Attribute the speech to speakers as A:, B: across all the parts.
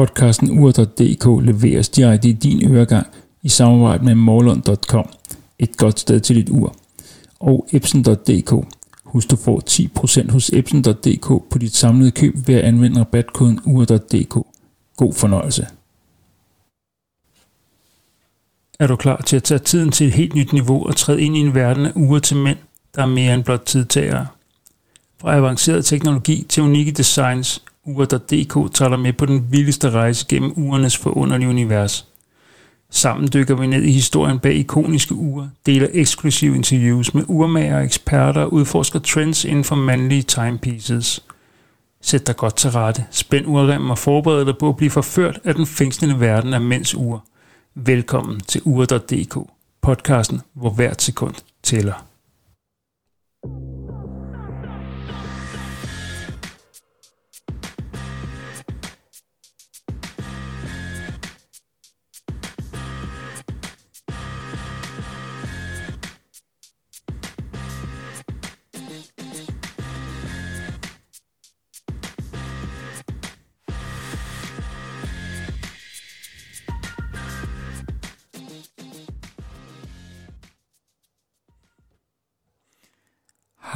A: Podcasten ur.dk leveres direkte i din øregang i samarbejde med morlund.com, et godt sted til dit ur, og epson.dk. Husk du får 10% hos epson.dk på dit samlede køb ved at anvende rabatkoden ur.dk. God fornøjelse. Er du klar til at tage tiden til et helt nyt niveau og træde ind i en verden af uger til mænd, der er mere end blot tidtagere? Fra avanceret teknologi til unikke designs, Ure.dk tager dig med på den vildeste rejse gennem ugernes forunderlige univers. Sammen dykker vi ned i historien bag ikoniske ure, deler eksklusive interviews med urmager og eksperter og udforsker trends inden for mandlige timepieces. Sæt dig godt til rette, spænd urremmen og forbered dig på at blive forført af den fængslende verden af mænds ure. Velkommen til Ure.dk, podcasten, hvor hvert sekund tæller.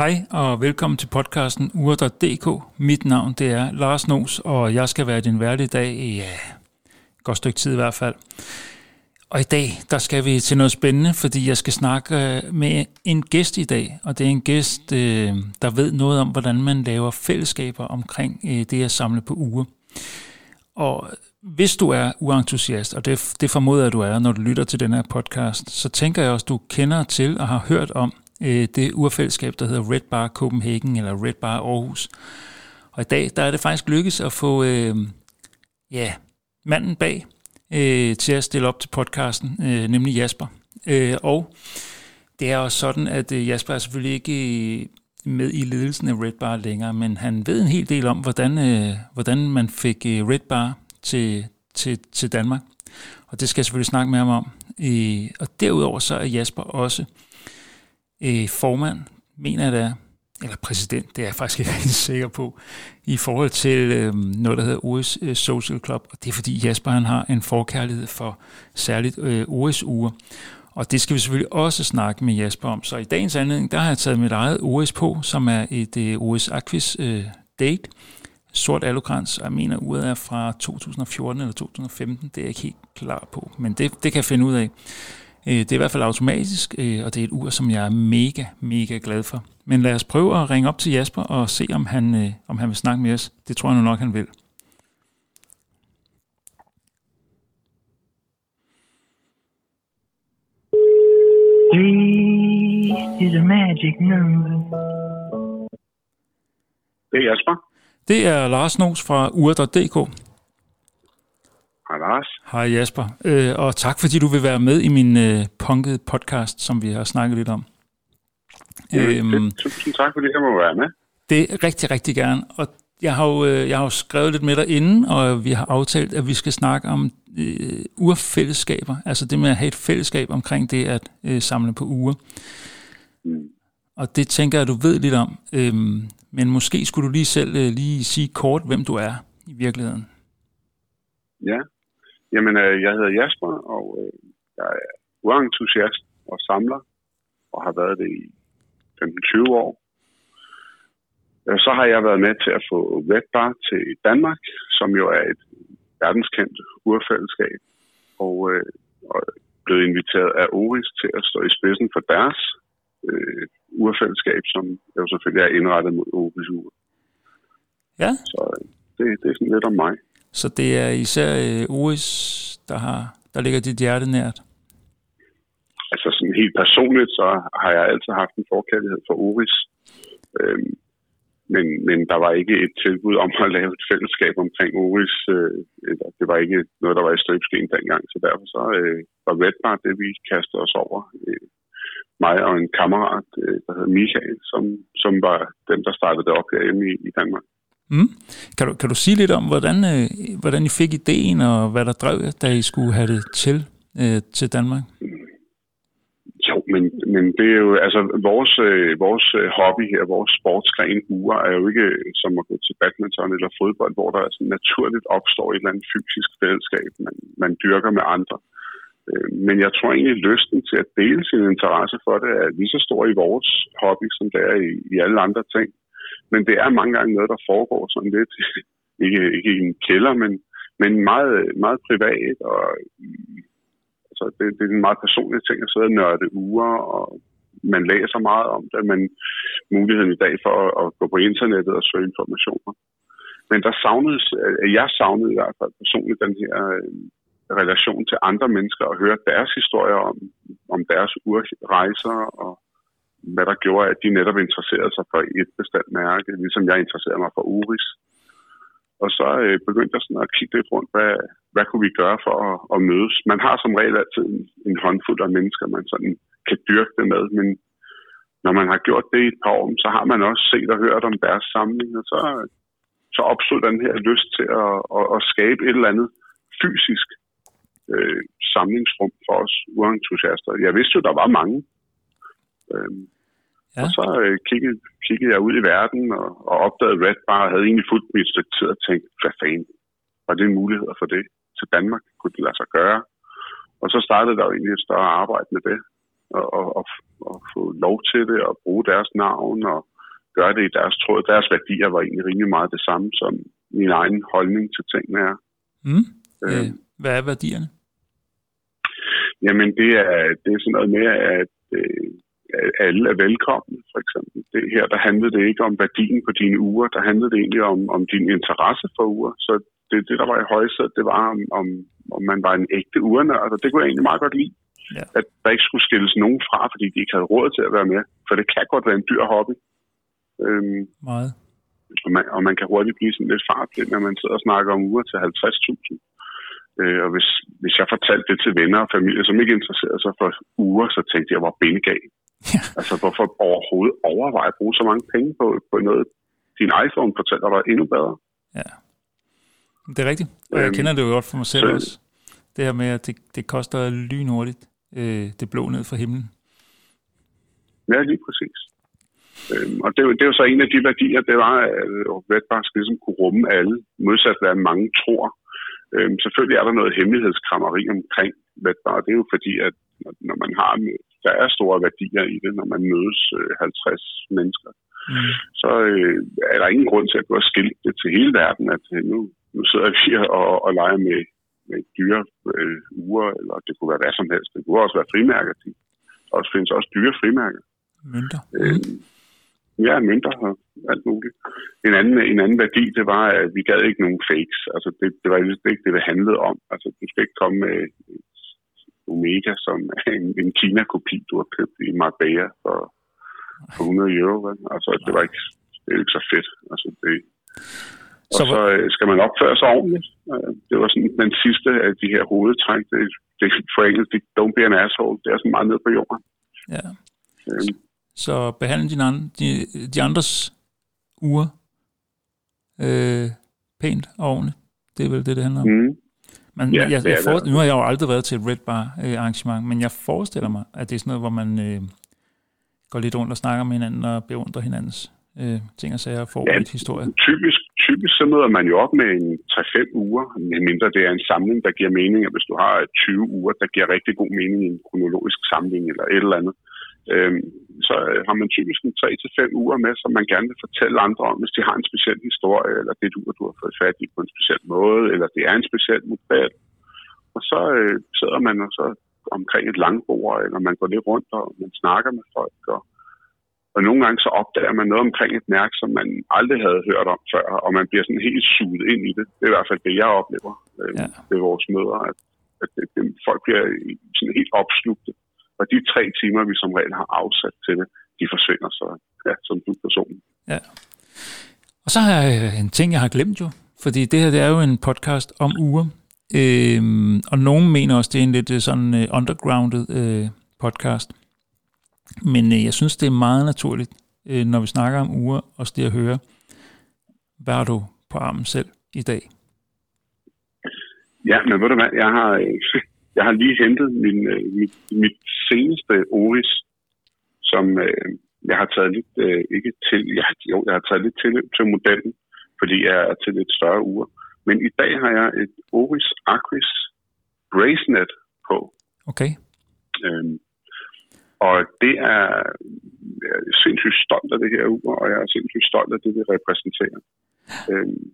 A: Hej og velkommen til podcasten Ure.dk. Mit navn det er Lars Nos, og jeg skal være din vært i dag i ja, godt stykke tid i hvert fald. Og i dag, der skal vi til noget spændende, fordi jeg skal snakke øh, med en gæst i dag, og det er en gæst, øh, der ved noget om, hvordan man laver fællesskaber omkring øh, det at samle på uger. Og hvis du er uentusiast, og det, det formoder jeg, du er, når du lytter til den her podcast, så tænker jeg også, du kender til og har hørt om øh, det urfællesskab, der hedder Red Bar Copenhagen eller Red Bar Aarhus. Og i dag der er det faktisk lykkedes at få øh, ja, manden bag øh, til at stille op til podcasten, øh, nemlig Jasper. Øh, og det er også sådan, at øh, Jasper er selvfølgelig ikke øh, med i ledelsen af Red Bar længere, men han ved en hel del om, hvordan, øh, hvordan man fik øh, Red Bar til, til, til Danmark. Og det skal jeg selvfølgelig snakke med ham om. Øh, og derudover så er Jasper også øh, Øh, formand, mener jeg det er, eller præsident, det er jeg faktisk ikke helt sikker på, i forhold til øh, noget, der hedder OS øh, Social Club. Og det er fordi Jasper han har en forkærlighed for særligt øh, OS-uger. Og det skal vi selvfølgelig også snakke med Jasper om. Så i dagens anledning, der har jeg taget mit eget OS på, som er et øh, OS Aquis øh, Date. Sort alukrans, og jeg mener, uret er fra 2014 eller 2015. Det er jeg ikke helt klar på, men det, det kan jeg finde ud af. Øh, det er i hvert fald automatisk, øh, og det er et ur, som jeg er mega, mega glad for. Men lad os prøve at ringe op til Jasper og se, om han, øh, om han vil snakke med os. Det tror jeg nu nok, han vil.
B: is a magic number.
C: Det er Jasper.
A: Det er Lars Nos fra ur.dk.
C: Hej Lars.
A: Hej Jasper, øh, og tak fordi du vil være med i min øh, punkede podcast, som vi har snakket lidt om.
C: Ja, øhm, tusind tak fordi jeg må være med.
A: Det er rigtig, rigtig gerne. Og jeg har, jo, øh, jeg har jo skrevet lidt med dig inden, og vi har aftalt, at vi skal snakke om øh, urfællesskaber. Altså det med at have et fællesskab omkring det at øh, samle på uger. Mm. Og det tænker jeg, du ved lidt om. Øhm, men måske skulle du lige selv øh, lige sige kort, hvem du er i virkeligheden.
C: Ja, Jamen, øh, jeg hedder Jasper, og øh, jeg er urentusiast og samler, og har været det i 15-20 år. Øh, så har jeg været med til at få Red Bar til Danmark, som jo er et verdenskendt urfællesskab, og, øh, og blevet inviteret af Oris til at stå i spidsen for deres øh, urfællesskab, som jo selvfølgelig er indrettet mod Oris ur.
A: Ja.
C: Så øh, det, det er sådan lidt om mig.
A: Så det er især øh, OS, der, har, der ligger dit hjerte nært?
C: Altså sådan helt personligt, så har jeg altid haft en forkærlighed for Oris. Øhm, men, men der var ikke et tilbud om at lave et fællesskab omkring Oris. Øh, det var ikke noget, der var i støbskeen dengang, så derfor så øh, var Red Bar det, vi kastede os over. Øh, mig og en kammerat, øh, der hedder Michael, som, som var den, der startede det op herhjemme i, i Danmark.
A: Mm. Kan, du, kan du sige lidt om, hvordan, øh, hvordan I fik ideen, og hvad der drev jer, da I skulle have det til, øh, til Danmark?
C: Jo, men men det er jo, altså vores, øh, vores øh, hobby her, vores sportsgren uger, er jo ikke øh, som at gå til badminton eller fodbold, hvor der altså naturligt opstår et eller andet fysisk fællesskab, man, man dyrker med andre. Øh, men jeg tror egentlig, lysten til at dele sin interesse for det er lige så stor i vores hobby, som det er i, i alle andre ting. Men det er mange gange noget, der foregår sådan lidt, ikke, ikke i en kælder, men, men meget, meget privat og så det, det er en meget personlig ting at sidde og nørde uger, og man læser meget om det, men muligheden i dag for at, at gå på internettet og søge informationer. Men der savnedes, jeg savnede i hvert fald personligt den her øh, relation til andre mennesker og høre deres historier om, om deres urrejser og hvad der gjorde, at de netop interesserede sig for et bestemt mærke, ligesom jeg interesserede mig for Uris. Og så øh, begyndte jeg sådan at kigge lidt rundt, hvad, hvad kunne vi gøre for at, at mødes. Man har som regel altid en, en håndfuld af mennesker, man sådan kan dyrke det med, men når man har gjort det i et par år, så har man også set og hørt om deres samling, og så, så opstod den her lyst til at, at, at skabe et eller andet fysisk øh, samlingsrum for os uentusiaster. Jeg vidste jo, der var mange. Øh, Ja. Og så øh, kiggede, kiggede jeg ud i verden og, og opdagede Red Bar og havde egentlig fuldt mit stykke tid og tænkt, hvad fanden, var det en mulighed for det til Danmark? Kunne det lade sig gøre? Og så startede der jo egentlig et større arbejde med det, og, og, og, og få lov til det, og bruge deres navn, og gøre det i deres tråd. Deres værdier var egentlig rimelig meget det samme, som min egen holdning til tingene er.
A: Mm. Øh, hvad er værdierne?
C: Jamen, det er, det er sådan noget med, at øh, alle er velkomne, for eksempel. Det her, der handlede det ikke om værdien på dine uger, der handlede det egentlig om, om din interesse for uger. Så det, det der var i højsæt, det var, om, om, om man var en ægte urnørd, og det kunne jeg egentlig meget godt lide. Ja. At der ikke skulle skilles nogen fra, fordi de ikke havde råd til at være med. For det kan godt være en dyr hobby.
A: Øhm, meget.
C: Og man, og man kan hurtigt blive sådan lidt fartblind, når man sidder og snakker om uger til 50.000. Øh, og hvis, hvis jeg fortalte det til venner og familie, som ikke interesserede sig for uger, så tænkte jeg, at jeg var benegal. Ja. Altså, hvorfor overhovedet overveje at bruge så mange penge på, på noget, din iPhone fortæller dig endnu bedre?
A: Ja. Det er rigtigt. Og jeg øhm, kender det jo godt for mig selv så, også. Det her med, at det, det koster lynhurtigt øh, det blå ned fra himlen.
C: Ja, lige præcis. Øhm, og det, det er jo så en af de værdier, det var, at Redbar skal ligesom kunne rumme alle, modsat hvad mange tror. Øhm, selvfølgelig er der noget hemmelighedskrammeri omkring Redbar, og det er jo fordi, at når man har der er store værdier i det, når man mødes øh, 50 mennesker. Mm. Så øh, er der ingen grund til at gå og skilte det til hele verden, at øh, nu, nu sidder vi her og, og leger med, med dyre øh, uger, eller det kunne være hvad som helst. Det kunne også være frimærker. Der også, findes også dyre frimærker.
A: Mønter.
C: Øh, ja, mønter og alt muligt. En anden, en anden værdi, det var, at vi gad ikke nogen fakes. Altså, det, det var ikke det, det handlede om. Altså, du skal ikke komme med Omega, som er en, en Kina-kopi, du har købt i Marbella for, for 100 euro. Vel? Altså, det var ikke, det er ikke så fedt. Altså, det, og så, så øh, skal man opføre sig ordentligt. Øh, det var sådan den sidste af de her hovedtræk. Det, det for engelsk, det don't be an asshole. Det er sådan meget ned på jorden.
A: Ja. Øhm. Så behandle de, andre, de, de andres uger øh, pænt og ordentligt. Det er vel det, det handler om. Mm. Men ja, jeg, jeg for, nu har jeg jo aldrig været til et Red Bar øh, arrangement, men jeg forestiller mig, at det er sådan noget, hvor man øh, går lidt rundt og snakker med hinanden og beundrer hinandens øh, ting og sager og får ja, et historie.
C: Typisk, typisk så møder man jo op med en 3-5 uger, medmindre det er en samling, der giver mening, at hvis du har 20 uger, der giver rigtig god mening i en kronologisk samling eller et eller andet, øh, så øh, har man typisk en 3-5 uger med, som man gerne vil fortælle andre om, hvis de har en speciel historie, eller det du, du har fået fat i på en speciel måde, eller det er en speciel model. Og så øh, sidder man og så omkring et langbord, eller man går lidt rundt, og man snakker med folk, og, og nogle gange så opdager man noget omkring et mærke, som man aldrig havde hørt om før, og man bliver sådan helt suget ind i det. Det er i hvert fald det, jeg oplever øh, ja. ved vores møder, at, at det, det, folk bliver sådan helt opslugte og de tre timer, vi som regel har afsat til det, de forsvinder så ja, som du person.
A: Ja. Og så har jeg en ting, jeg har glemt jo, fordi det her det er jo en podcast om uger, øhm, og nogen mener også, det er en lidt øh, sådan uh, undergrounded uh, podcast. Men uh, jeg synes, det er meget naturligt, uh, når vi snakker om uger, også det at høre, hvad er du på armen selv i dag?
C: Ja, men ved du hvad, jeg har, jeg har lige hentet min, øh, mit, mit seneste Oris som øh, jeg har taget lidt, øh, ikke til, jeg, jo, jeg har taget lidt til, til modellen, fordi jeg er til lidt større uger. Men i dag har jeg et Oris Aquis Bracenet på.
A: Okay.
C: Øhm, og det er, jeg er sindssygt stolt af det her ur, og jeg er sindssygt stolt af det, det repræsenterer. Øhm,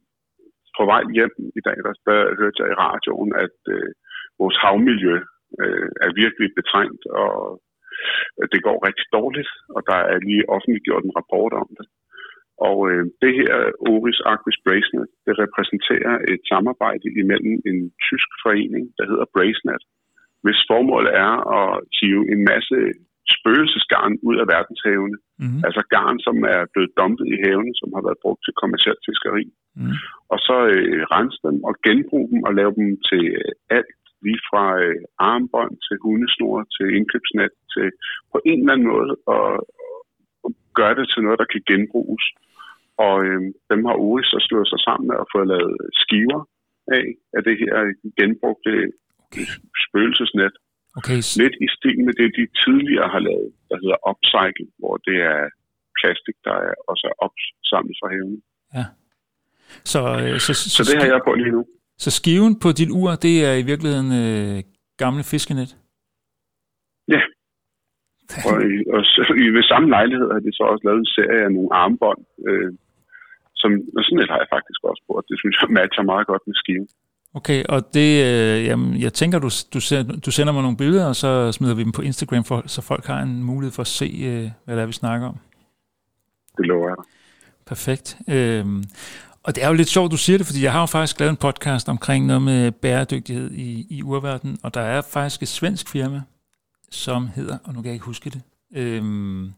C: på vej hjem i dag, der, der hørte jeg i radioen, at øh, vores havmiljø øh, er virkelig betrængt, og det går rigtig dårligt, og der er lige offentliggjort en rapport om det. Og øh, det her Oris Aquis Bracenet, det repræsenterer et samarbejde imellem en tysk forening, der hedder Bracenet, hvis formål er at hive en masse spøgelsesgarn ud af verdenshavene. Mm. Altså garn, som er blevet dumpet i havene, som har været brugt til kommersielt fiskeri. Mm. Og så øh, rense dem og genbruge dem og lave dem til øh, alt, lige fra øh, armbånd til hundesnor til indkøbsnet til på en eller anden måde og, og gøre det til noget, der kan genbruges. Og øh, dem har Uri så slået sig sammen med at få lavet skiver af, af det her genbrugte okay. spøgelsesnet.
A: Okay.
C: Lidt i stil med det, de tidligere har lavet, der hedder upcycle, hvor det er plastik, der er også er opsamlet fra haven.
A: Ja. Så, øh, så, så,
C: så det har jeg på lige nu.
A: Så skiven på dit ur, det er i virkeligheden øh, gamle fiskenet?
C: Ja. Og, i, og så, i, ved samme lejlighed har de så også lavet en serie af nogle armbånd, øh, som, og sådan et har jeg faktisk også på, og det synes jeg matcher meget godt med skiven.
A: Okay, og det, øh, jamen, jeg tænker, du, du, sender, du sender mig nogle billeder, og så smider vi dem på Instagram, for, så folk har en mulighed for at se, øh, hvad det er, vi snakker om.
C: Det lover jeg dig.
A: Perfekt. Øhm, og det er jo lidt sjovt, du siger det, fordi jeg har jo faktisk lavet en podcast omkring noget med bæredygtighed i, i urverdenen, og der er faktisk et svensk firma, som hedder, og nu kan jeg ikke huske det, øhm,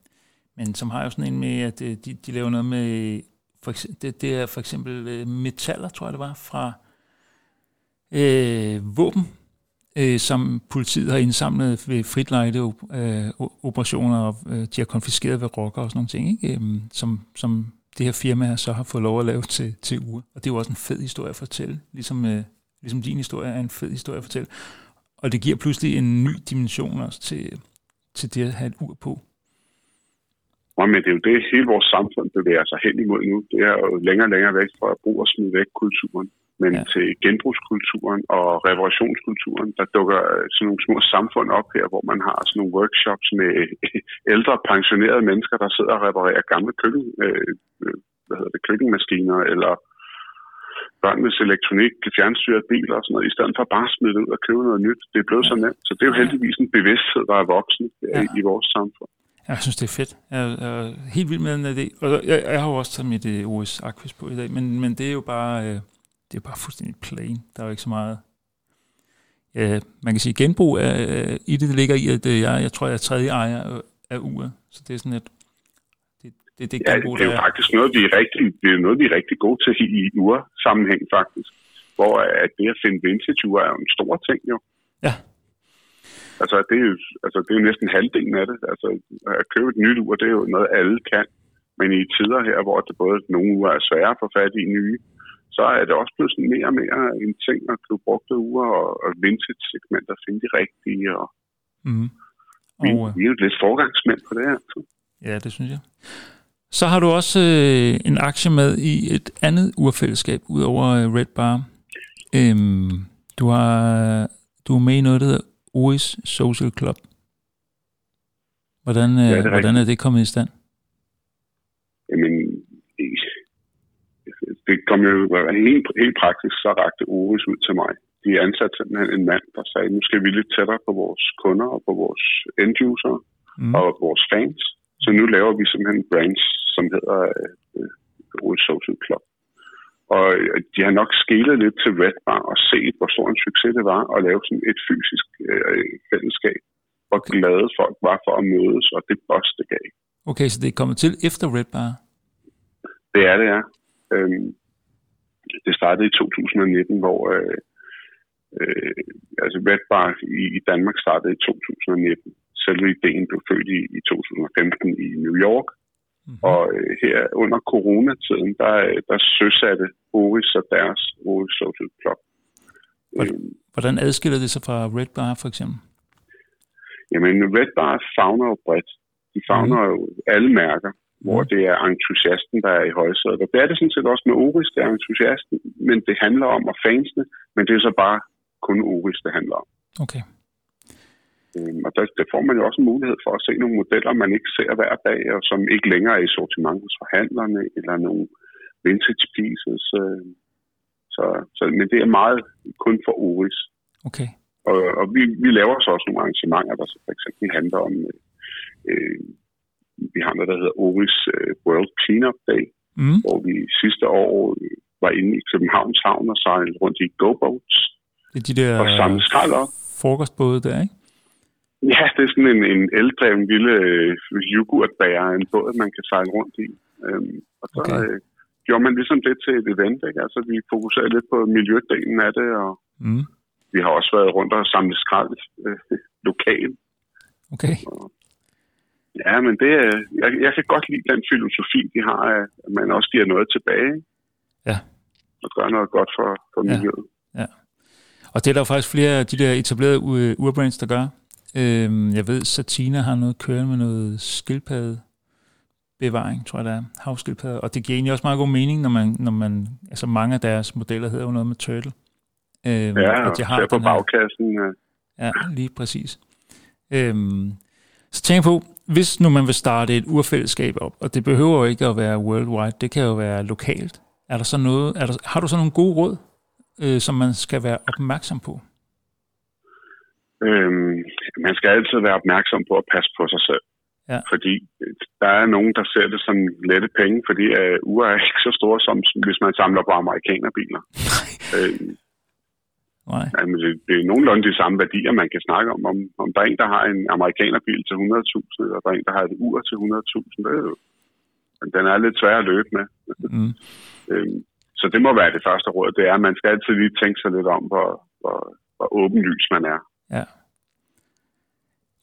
A: men som har jo sådan en med, at øh, de, de laver noget med, for eksempel, det, det er for eksempel øh, metaller, tror jeg det var, fra øh, våben, øh, som politiet har indsamlet ved fritlejde øh, operationer, og øh, de har konfiskeret ved rocker og sådan nogle ting, ikke? Øhm, som, som det her firma her så har fået lov at lave til, til uge. Og det er jo også en fed historie at fortælle, ligesom, øh, ligesom din historie er en fed historie at fortælle. Og det giver pludselig en ny dimension også til, til det at have et ur på.
C: Ja, men det er jo det, hele vores samfund bevæger sig hen imod nu. Det er jo længere og længere væk fra at bruge og smide væk kulturen men ja. til genbrugskulturen og reparationskulturen. Der dukker sådan nogle små samfund op her, hvor man har sådan nogle workshops med ældre pensionerede mennesker, der sidder og reparerer gamle køkken, øh, øh hvad hedder det, køkkenmaskiner eller børnenes elektronik, fjernstyrede biler og sådan noget, i stedet for bare at smide ud og købe noget nyt. Det er blevet ja. så nemt. Så det er jo heldigvis en bevidsthed, der er voksen ja. i vores samfund.
A: Jeg synes, det er fedt. Jeg er helt vild med den idé. Og jeg, jeg har jo også taget mit øh, OS Aquis på i dag, men, men det er jo bare... Øh, det er bare fuldstændig plain. Der er jo ikke så meget... Ja, man kan sige, genbrug er, i det, det ligger i, at jeg, jeg tror, jeg er tredje ejer af uret. Så det er sådan et... Det, det, det,
C: ja, genbrug, det er jo er. faktisk noget, vi er rigtig, det er noget, vi er rigtig gode til i ur-sammenhæng, faktisk. Hvor at det at finde vintage ur er jo en stor ting, jo.
A: Ja.
C: Altså det, er jo, altså, det er jo næsten halvdelen af det. Altså, at købe et nyt ur, det er jo noget, alle kan. Men i tider her, hvor det både nogle uger er svære at få fat i nye, så er det også pludselig mere og mere en ting at købe brugte uger og, og vintage-segmenter, finde de rigtige. Og
A: mm.
C: vi, og, vi er jo lidt forgangsmænd på det her. Så.
A: Ja, det synes jeg. Så har du også øh, en aktie med i et andet urfællesskab, udover øh, Red Bar. Øhm, du, har, du er med i noget, der hedder OS Social Club. Hvordan, øh, ja, er hvordan er det kommet i stand?
C: Jamen, det kom jo helt, helt praktisk, så rakte Oris ud til mig. De ansatte simpelthen en mand, der sagde, nu skal vi lidt tættere på vores kunder og på vores end-user mm. og vores fans. Så nu laver vi simpelthen en branch, som hedder uh, Oris Social Club. Og øh, de har nok skelet lidt til Red Bar og set, hvor stor en succes det var at lave sådan et fysisk uh, fællesskab. Hvor glade folk var for at mødes, og det boss, det gav.
A: Okay, så det er kommet til efter Red Bar?
C: Det er det, ja. Øhm, det startede i 2019, hvor øh, øh, altså Red Bar i, i Danmark startede i 2019. Selve ideen blev født i, i 2015 i New York. Mm-hmm. Og øh, her under coronatiden, der, der søsatte Oris og deres Oris Social Club.
A: Hvordan, øhm, hvordan adskiller det sig fra Red Bar for eksempel?
C: Jamen, Red Bar fagner jo bredt. De favner jo alle mærker, hvor det er entusiasten, der er i højsædet. Og det er det sådan set også med Oris, det er entusiasten, men det handler om at fansene, men det er så bare kun Oris, det handler om.
A: Okay.
C: Øhm, Og der, der får man jo også en mulighed for at se nogle modeller, man ikke ser hver dag, og som ikke længere er i sortiment hos forhandlerne, eller nogle vintage pieces. øh. Så, så, men det er meget kun for Oris.
A: Okay.
C: Og, og vi, vi laver så også nogle arrangementer, der så for eksempel handler om, øh, øh, vi har noget, der hedder Oris øh, World Cleanup Day,
A: Mm.
C: hvor vi sidste år øh, var inde i Københavns Havn og sejlede rundt i go-boats
A: Det er de der
C: og samlede skrald op.
A: frokostbåde der, ikke?
C: Ja, det er sådan en, en eldreven lille øh, yoghurtbærer, en båd, man kan sejle rundt i. Øhm, og så
A: Okay.
C: øh, gjorde man ligesom det til et event, ikke? Altså, vi fokuserede lidt på miljødelen af det, og
A: Mm.
C: vi har også været rundt og samlet skrald øh, lokalt.
A: Okay.
C: Ja, men det, er- jeg, jeg kan godt lide den filosofi, de har, at man også giver noget tilbage.
A: Ja.
C: Og gør noget godt for, for
A: Ja.
C: miljøet.
A: Og det er der jo faktisk flere af de der etablerede urbrands, der gør. Øhm, jeg ved, Satina har noget kørende med noget skildpadde bevaring, tror jeg det er, havskildpadde. Og det giver egentlig også meget god mening, når man, når man altså mange af deres modeller hedder jo noget med turtle. Øhm,
C: Ja,
A: at
C: og
A: de har
C: på
A: her-
C: bagkassen. øh,
A: Ja, lige præcis. Øhm, så tænk på, hvis nu man vil starte et urfællesskab op, og det behøver jo ikke at være worldwide, det kan jo være lokalt. Er der så noget, er der, har du så nogle gode råd, øh, som man skal være opmærksom på?
C: Øhm, man skal altid være opmærksom på at passe på sig selv.
A: Ja.
C: Fordi øh, der er nogen, der ser det som lette penge, fordi uh, uger er ikke så store, som hvis man samler på amerikanerbiler. øhm,
A: Nej.
C: jamen, det, det er nogenlunde de samme værdier, man kan snakke om. Om, om der er en, der har en amerikanerbil til 100.000, og der er en, der har et ur til 100.000, det er jo, den er lidt svær at løbe med.
A: Mm.
C: Øhm, så det må være det første råd, det er, at man skal altid lige tænke sig lidt om, hvor, hvor, hvor åbenlys man er.
A: Ja.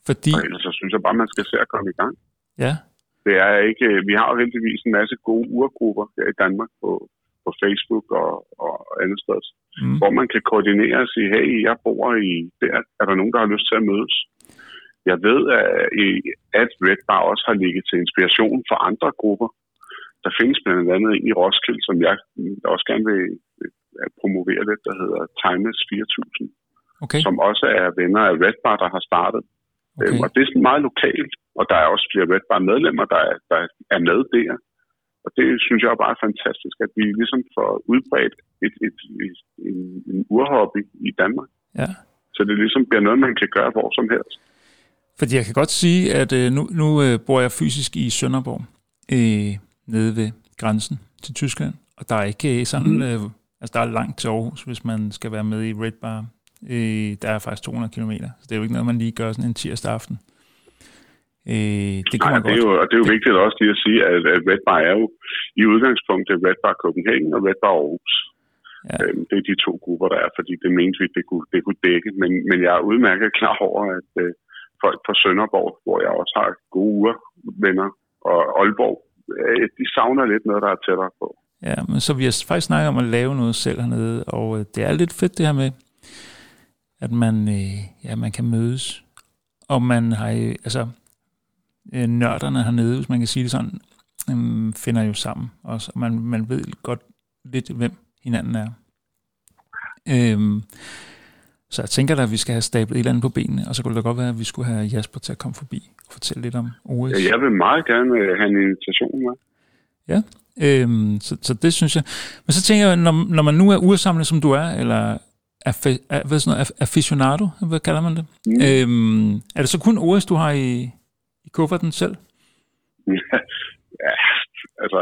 A: Fordi,
C: Og ellers så synes jeg bare, man skal se at komme i gang.
A: ja,
C: Det er ikke, vi har jo heldigvis en masse gode urgrupper her i Danmark på, på Facebook og, og andet sted,
A: mm.
C: hvor man kan koordinere og sige, hey, jeg bor i der, er der nogen, der har lyst til at mødes? Jeg ved, at, Red Bar også har ligget til inspiration for andre grupper. Der findes blandt andet en i Roskilde, som jeg også gerne vil øh, promovere lidt, der hedder Timeless 4000,
A: okay,
C: som også er venner af Red Bar, der har startet.
A: okay.
C: Øhm, og det er sådan meget lokalt, og der er også flere Red Bar medlemmer, der er, der er med der. Og det synes jeg er bare fantastisk, at vi ligesom får udbredt et, et, et, en, en urhobby i Danmark.
A: Ja.
C: Så det ligesom bliver noget, man kan gøre hvor som helst.
A: Fordi jeg kan godt sige, at øh, nu, nu øh, bor jeg fysisk i Sønderborg, øh, nede ved grænsen til Tyskland, og der er ikke øh, sådan,
C: Mm.
A: øh, altså der er langt til Aarhus, hvis man skal være med i Red Bar. Øh, der er faktisk 200 km, så det er jo ikke noget, man lige gør sådan en tirsdag aften. Øh, det kunne
C: Nej,
A: man
C: det er
A: godt.
C: jo, og det er jo vigtigt også lige at sige, at, at Red Bar er jo i udgangspunktet Red Bar Copenhagen og Red Bar Aarhus.
A: Ja.
C: Øhm, det er de to grupper, der er, fordi det mente vi, det kunne, det kunne dække. Men, men jeg er udmærket klar over, at øh, folk fra Sønderborg, hvor jeg også har gode uger venner, og Aalborg, øh, de savner lidt noget, der er tættere på.
A: Ja, men så vi har faktisk snakket om at lave noget selv hernede, og øh, det er lidt fedt det her med, at man, øh, ja, man kan mødes, og man har, øh, altså, øh, nørderne hernede, hvis man kan sige det sådan, øh, finder jo sammen også, og man, man ved godt lidt, hvem hinanden er. Øhm, så jeg tænker da, at vi skal have stablet et eller andet på benene, og så kunne det da godt være, at vi skulle have Jasper til at komme forbi og fortælle lidt om OS.
C: Jeg vil meget gerne øh, have en invitation med.
A: Øhm, så, så det synes jeg. Men så tænker jeg, når, når man nu er ursamlet, som du er, eller affi, af, hvad er sådan noget, aficionado, hvad kalder man det?
C: Mm.
A: Øhm, er det så kun OS, du har i, i kufferten selv?
C: ja, altså,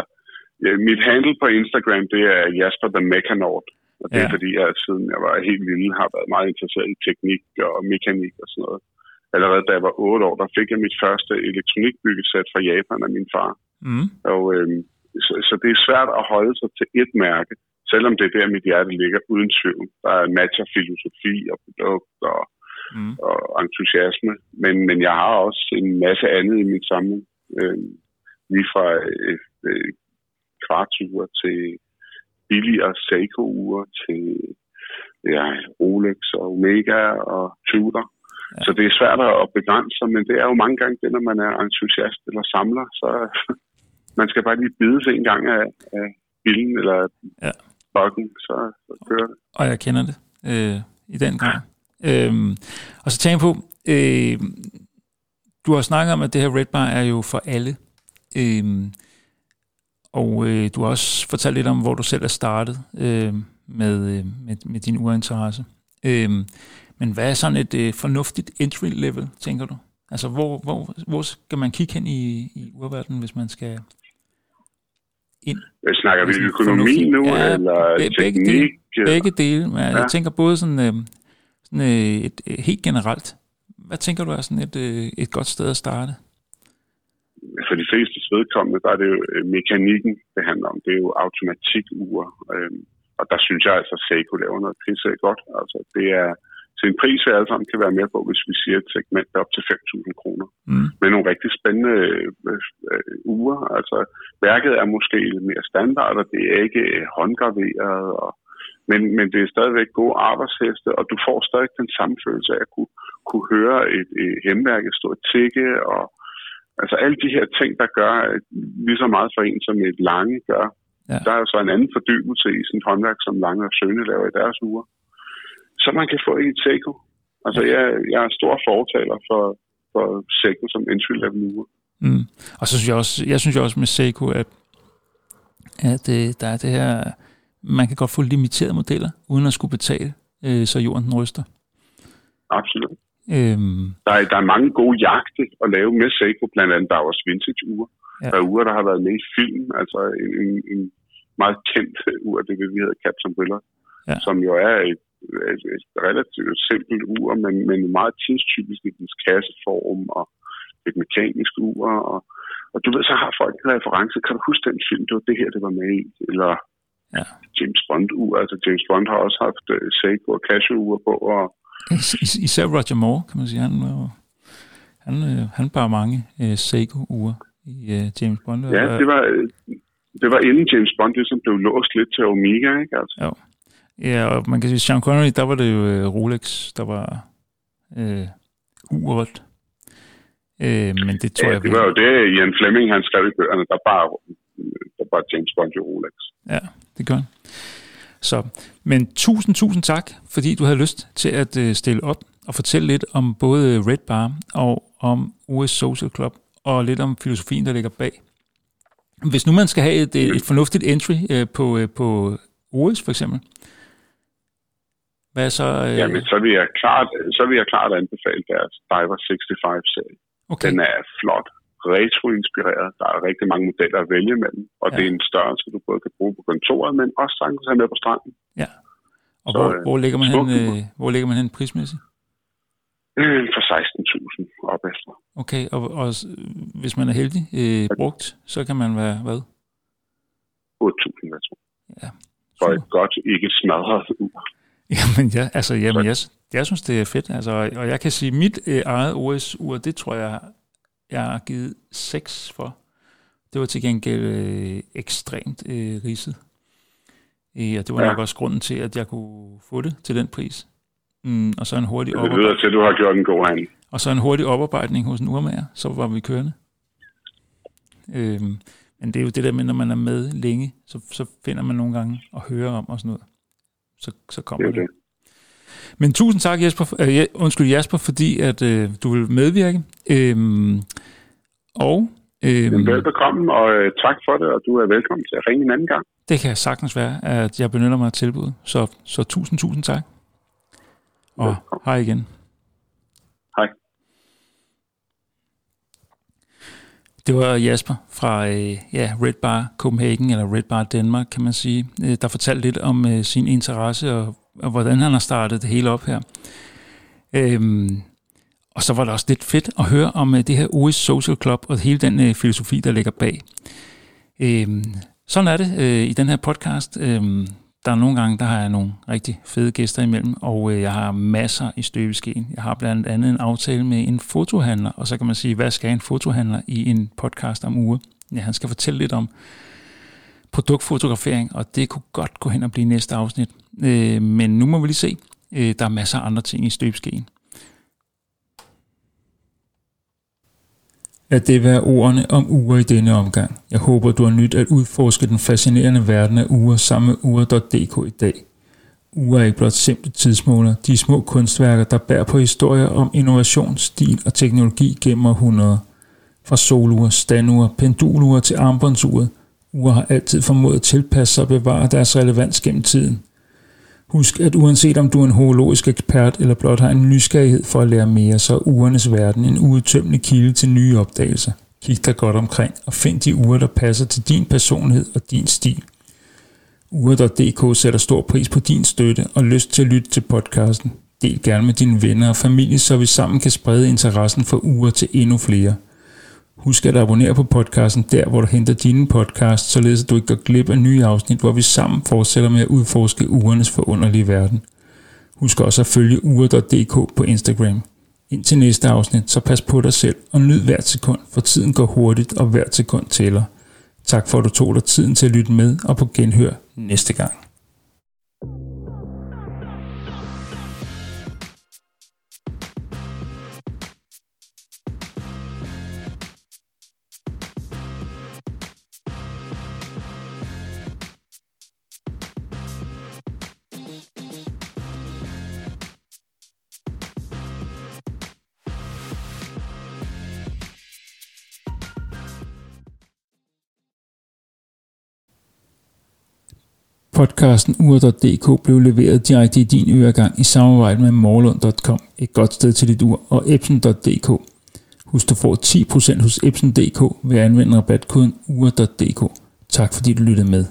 C: ja, mit handle på Instagram, det er Jasper the Mechanaut. Og det er
A: Ja.
C: fordi, jeg siden jeg var helt lille, har været meget interesseret i teknik og mekanik og sådan noget. Allerede da jeg var 8 år, der fik jeg mit første elektronikbyggesæt fra Japan af min far.
A: Mm.
C: Og, øhm, så, så det er svært at holde sig til et mærke, selvom det er der, mit hjerte ligger uden tvivl. Der er matcher filosofi og produkt og,
A: Mm.
C: og entusiasme. Men, men jeg har også en masse andet i min samling. Øhm, lige fra øh, øh, kvarture til billigere Seiko-ure til ja, Rolex og Omega og Tudor. Ja. Så det er svært at begrænse sig, men det er jo mange gange det, når man er entusiast eller samler, så man skal bare lige bide sig en gang af, af billen eller ja. bokken, så, så kører det.
A: Og jeg kender det øh, i den grad. Ja. Øhm, og så tænker jeg på, øh, du har snakket om, at det her Red Bar er jo for alle. Øhm, og øh, du har også fortalt lidt om, hvor du selv er startet øh, med, øh, med, med din urinteresse. Øh, men hvad er sådan et øh, fornuftigt entry level, tænker du? Altså, hvor, hvor, hvor skal man kigge hen i, i urverdenen, hvis man skal ind?
C: Hvad snakker vi økonomi nu, ja, eller
A: begge
C: teknik?
A: Dele, begge dele. Men ja. Jeg tænker både sådan, øh, sådan øh, et, et, helt generelt. Hvad tænker du er sådan et, øh, et godt sted at starte?
C: For de fleste vedkommende, der er det jo øh, mekanikken, det handler om. Det er jo automatikure. Øh, og der synes jeg altså, at Seiko laver noget pisse godt. Altså, det er til en pris, vi alle sammen kan være med på, hvis vi siger et segment op til 5.000 kroner. Mm. Med nogle rigtig spændende øh, øh, uger. Altså, værket er måske lidt mere standard, og det er ikke håndgraveret, og, men, men det er stadigvæk gode arbejdsheste, og du får stadig den samme følelse af at kunne, kunne høre et, et hemværk stå og tikke, og altså alle de her ting, der gør lige så meget for en, som et lange gør. Ja. Der er jo så en anden fordybelse i sådan et håndværk, som Lange og Søne laver i deres uger så man kan få i et Seiko. Altså, jeg, jeg er stor fortaler for, for Seiko som entry-level nu.
A: Mm. Og så synes jeg også, jeg synes også med Seiko, at, at øh, der er det her, man kan godt få limiterede modeller, uden at skulle betale, øh, så jorden den ryster.
C: Absolut. Øhm. Der, er, der er mange gode jagte at lave med Seiko, blandt andet der er også vintage-ure. Ja. Der er ure, der har været med i film, altså en, en, en meget kendt ur, det vil vi hedder Caps Umbrella, ja. som jo er et et, et relativt simpelt ur, men, men meget tidstypisk i dens kasseform og et mekanisk ur. Og, og du ved, så har folk en reference. Kan du huske den film, det var det her, det var med i? Eller ja. James Bond-ur. Altså James Bond har også haft uh, Seiko og Casio-ur på. Og,
A: Is- især Roger Moore, kan man sige. Han, uh, han, uh, han bar mange uh, Seiko-ure i uh, James Bond.
C: Ja, det var, det var inden James Bond ligesom blev låst lidt til Omega, ikke? Altså.
A: Jo. Ja, og man kan sige, Sean Connery, der var det jo uh, Rolex, der var uh, uret. Uh, men det tror
C: ja,
A: jeg...
C: det var jo det, Ian Fleming, han skrev i bøgerne, der bare, der bare Bond i Rolex.
A: Ja, det gør han. Så, men tusind, tusind tak, fordi du havde lyst til at uh, stille op og fortælle lidt om både Red Bar og om US Social Club, og lidt om filosofien, der ligger bag. Hvis nu man skal have et, et fornuftigt entry uh, på, uh, på OS for eksempel, hvad så?
C: Øh... Jamen, så vil, jeg klart, så vil jeg klart anbefale deres Diver 65-serie. Okay. Den er flot, retro-inspireret. Der er rigtig mange modeller at vælge mellem, og ja. det er en størrelse, du både kan bruge på kontoret, men også sagtens have med på stranden.
A: Ja. Og så, hvor, øh, hvor, ligger man hen, øh, hvor ligger man hen prismæssigt?
C: Øh, for 16.000 op efter.
A: Okay, og, og hvis man er heldig øh, brugt, så kan man være hvad?
C: 8.000, jeg tror. Ja. For et godt, ikke smadret ur.
A: Jamen, ja, altså, jamen jeg, jeg synes, det er fedt. Altså, og jeg kan sige, mit øh, eget OS-ur, det tror jeg, jeg har givet 6 for. Det var til gengæld øh, ekstremt øh, ridset. Øh, og det var ja. nok også grunden til, at jeg kunne få det til den pris. Mm, og så en hurtig
C: det lyder til, at du har gjort en god hand.
A: Og så en hurtig oparbejdning hos en urmager, så var vi kørende. Øh, men det er jo det der med, når man er med længe, så, så finder man nogle gange og hører om og sådan noget så, så kommer det. det. Men tusind tak, Jesper, uh, undskyld Jasper, fordi at uh, du vil medvirke. Øhm, og
C: øhm, velbekomme, og uh, tak for det, og du er velkommen til at ringe en anden gang.
A: Det kan sagtens være, at jeg benytter mig af tilbuddet. Så, så tusind, tusind tak. Og velkommen. hej igen.
C: Hej.
A: Det var Jasper fra øh, ja, Red Bar Copenhagen, eller Red Bar Danmark, kan man sige, øh, der fortalte lidt om øh, sin interesse og, og hvordan han har startet det hele op her. Øhm, og så var det også lidt fedt at høre om øh, det her OS Social Club og hele den øh, filosofi, der ligger bag. Øhm, sådan er det øh, i den her podcast. Øhm, der er nogle gange, der har jeg nogle rigtig fede gæster imellem, og øh, jeg har masser i støbeskeen. Jeg har blandt andet en aftale med en fotohandler, og så kan man sige, hvad skal en fotohandler i en podcast om uge? Ja, han skal fortælle lidt om produktfotografering, og det kunne godt gå hen og blive næste afsnit. Øh, men nu må vi lige se. Øh, der er masser af andre ting i støbeskeen. Lad det være ordene om uger i denne omgang. Jeg håber, du har nyt at udforske den fascinerende verden af uger sammen med uger.dk i dag. Uger er ikke blot simple tidsmåler, de er små kunstværker, der bærer på historier om innovation, stil og teknologi gennem århundreder. Fra solure, standure, pendulure til armbåndsuret. Uger har altid formået at tilpasse sig og bevare deres relevans gennem tiden. Husk, at uanset om du er en horologisk ekspert eller blot har en nysgerrighed for at lære mere, så er ugernes verden en udtømmende kilde til nye opdagelser. Kig dig godt omkring og find de uger, der passer til din personlighed og din stil. Ure.dk sætter stor pris på din støtte og lyst til at lytte til podcasten. Del gerne med dine venner og familie, så vi sammen kan sprede interessen for uger til endnu flere – Husk at abonnere på podcasten der, hvor du henter dine podcasts, således at du ikke går glip af nye afsnit, hvor vi sammen fortsætter med at udforske ugernes forunderlige verden. Husk også at følge uger.dk på Instagram. Indtil næste afsnit, så pas på dig selv og nyd hvert sekund, for tiden går hurtigt, og hvert sekund tæller. Tak for at du tog dig tiden til at lytte med, og på genhør næste gang. Podcasten ur.dk blev leveret direkte i din øregang i samarbejde med morlund.com, et godt sted til dit ur, og epson.dk. Husk, du får 10% hos epson.dk ved at anvende rabatkoden ur.dk. Tak fordi du lyttede med.